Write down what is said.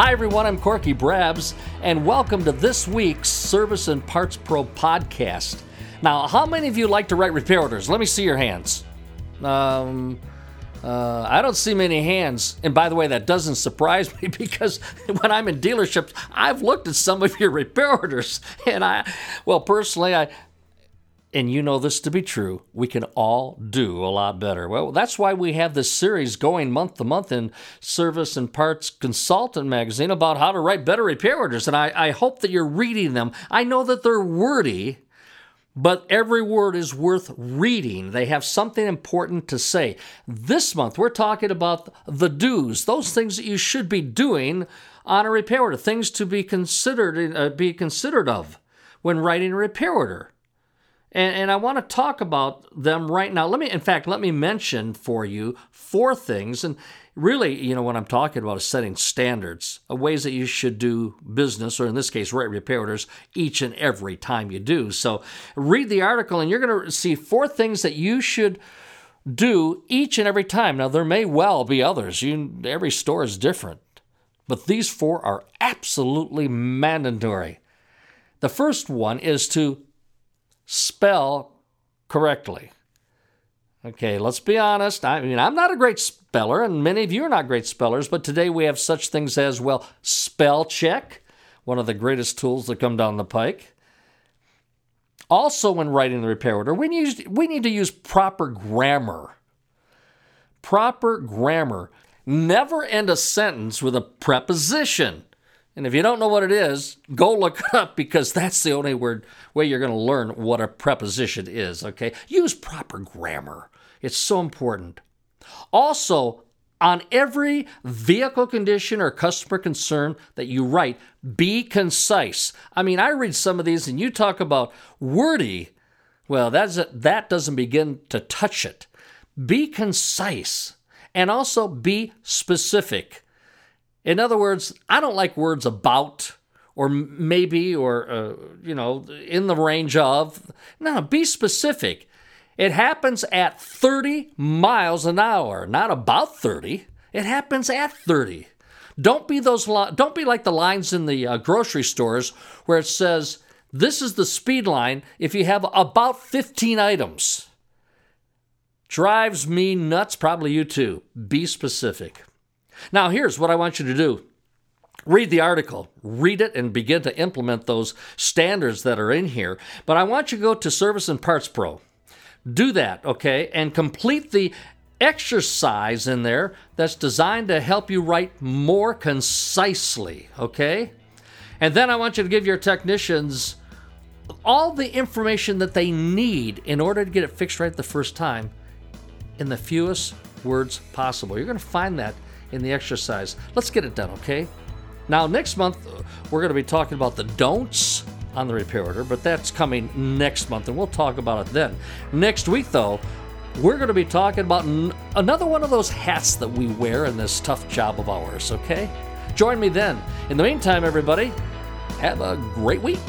Hi, everyone. I'm Corky Brabs, and welcome to this week's Service and Parts Pro podcast. Now, how many of you like to write repair orders? Let me see your hands. Um, uh, I don't see many hands. And by the way, that doesn't surprise me because when I'm in dealerships, I've looked at some of your repair orders. And I, well, personally, I, and you know this to be true, we can all do a lot better. Well, that's why we have this series going month to month in Service and Parts Consultant magazine about how to write better repair orders. And I, I hope that you're reading them. I know that they're wordy, but every word is worth reading. They have something important to say. This month, we're talking about the do's, those things that you should be doing on a repair order, things to be considered, uh, be considered of when writing a repair order. And, and I want to talk about them right now. Let me, in fact, let me mention for you four things. And really, you know, what I'm talking about is setting standards, of ways that you should do business, or in this case, write repair orders each and every time you do. So read the article, and you're going to see four things that you should do each and every time. Now, there may well be others. You, every store is different, but these four are absolutely mandatory. The first one is to spell correctly. Okay, let's be honest. I mean, I'm not a great speller, and many of you are not great spellers, but today we have such things as, well, spell check, one of the greatest tools that come down the pike. Also, when writing the repair order, we need, we need to use proper grammar. Proper grammar. Never end a sentence with a preposition. And if you don't know what it is, go look it up because that's the only word way you're going to learn what a preposition is, okay? Use proper grammar. It's so important. Also, on every vehicle condition or customer concern that you write, be concise. I mean, I read some of these and you talk about wordy. Well, that's a, that doesn't begin to touch it. Be concise and also be specific. In other words, I don't like words about or maybe or uh, you know in the range of. No, be specific. It happens at 30 miles an hour, not about 30. It happens at 30. Don't be those don't be like the lines in the uh, grocery stores where it says this is the speed line if you have about 15 items. Drives me nuts, probably you too. Be specific. Now, here's what I want you to do read the article, read it, and begin to implement those standards that are in here. But I want you to go to Service and Parts Pro. Do that, okay, and complete the exercise in there that's designed to help you write more concisely, okay? And then I want you to give your technicians all the information that they need in order to get it fixed right the first time in the fewest words possible. You're going to find that in the exercise. Let's get it done, okay? Now, next month, uh, we're going to be talking about the don'ts on the repair order, but that's coming next month, and we'll talk about it then. Next week, though, we're going to be talking about n- another one of those hats that we wear in this tough job of ours, okay? Join me then. In the meantime, everybody, have a great week.